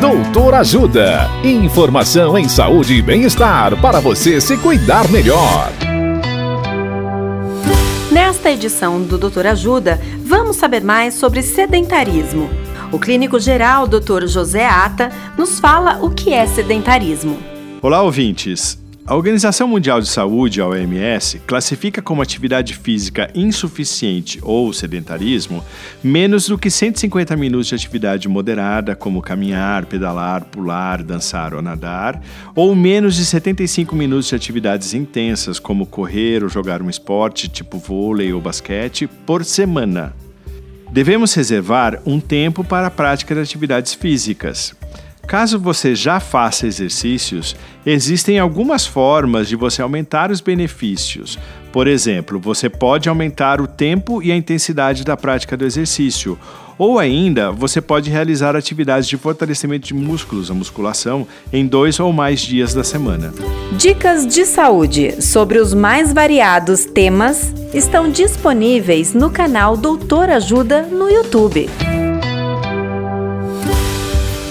Doutor Ajuda. Informação em saúde e bem-estar para você se cuidar melhor. Nesta edição do Doutor Ajuda, vamos saber mais sobre sedentarismo. O clínico geral, Dr. José Ata, nos fala o que é sedentarismo. Olá, ouvintes. A Organização Mundial de Saúde, a OMS, classifica como atividade física insuficiente ou sedentarismo menos do que 150 minutos de atividade moderada, como caminhar, pedalar, pular, dançar ou nadar, ou menos de 75 minutos de atividades intensas, como correr ou jogar um esporte tipo vôlei ou basquete, por semana. Devemos reservar um tempo para a prática de atividades físicas. Caso você já faça exercícios, existem algumas formas de você aumentar os benefícios. Por exemplo, você pode aumentar o tempo e a intensidade da prática do exercício, ou ainda você pode realizar atividades de fortalecimento de músculos, a musculação, em dois ou mais dias da semana. Dicas de saúde sobre os mais variados temas estão disponíveis no canal Doutor Ajuda no YouTube.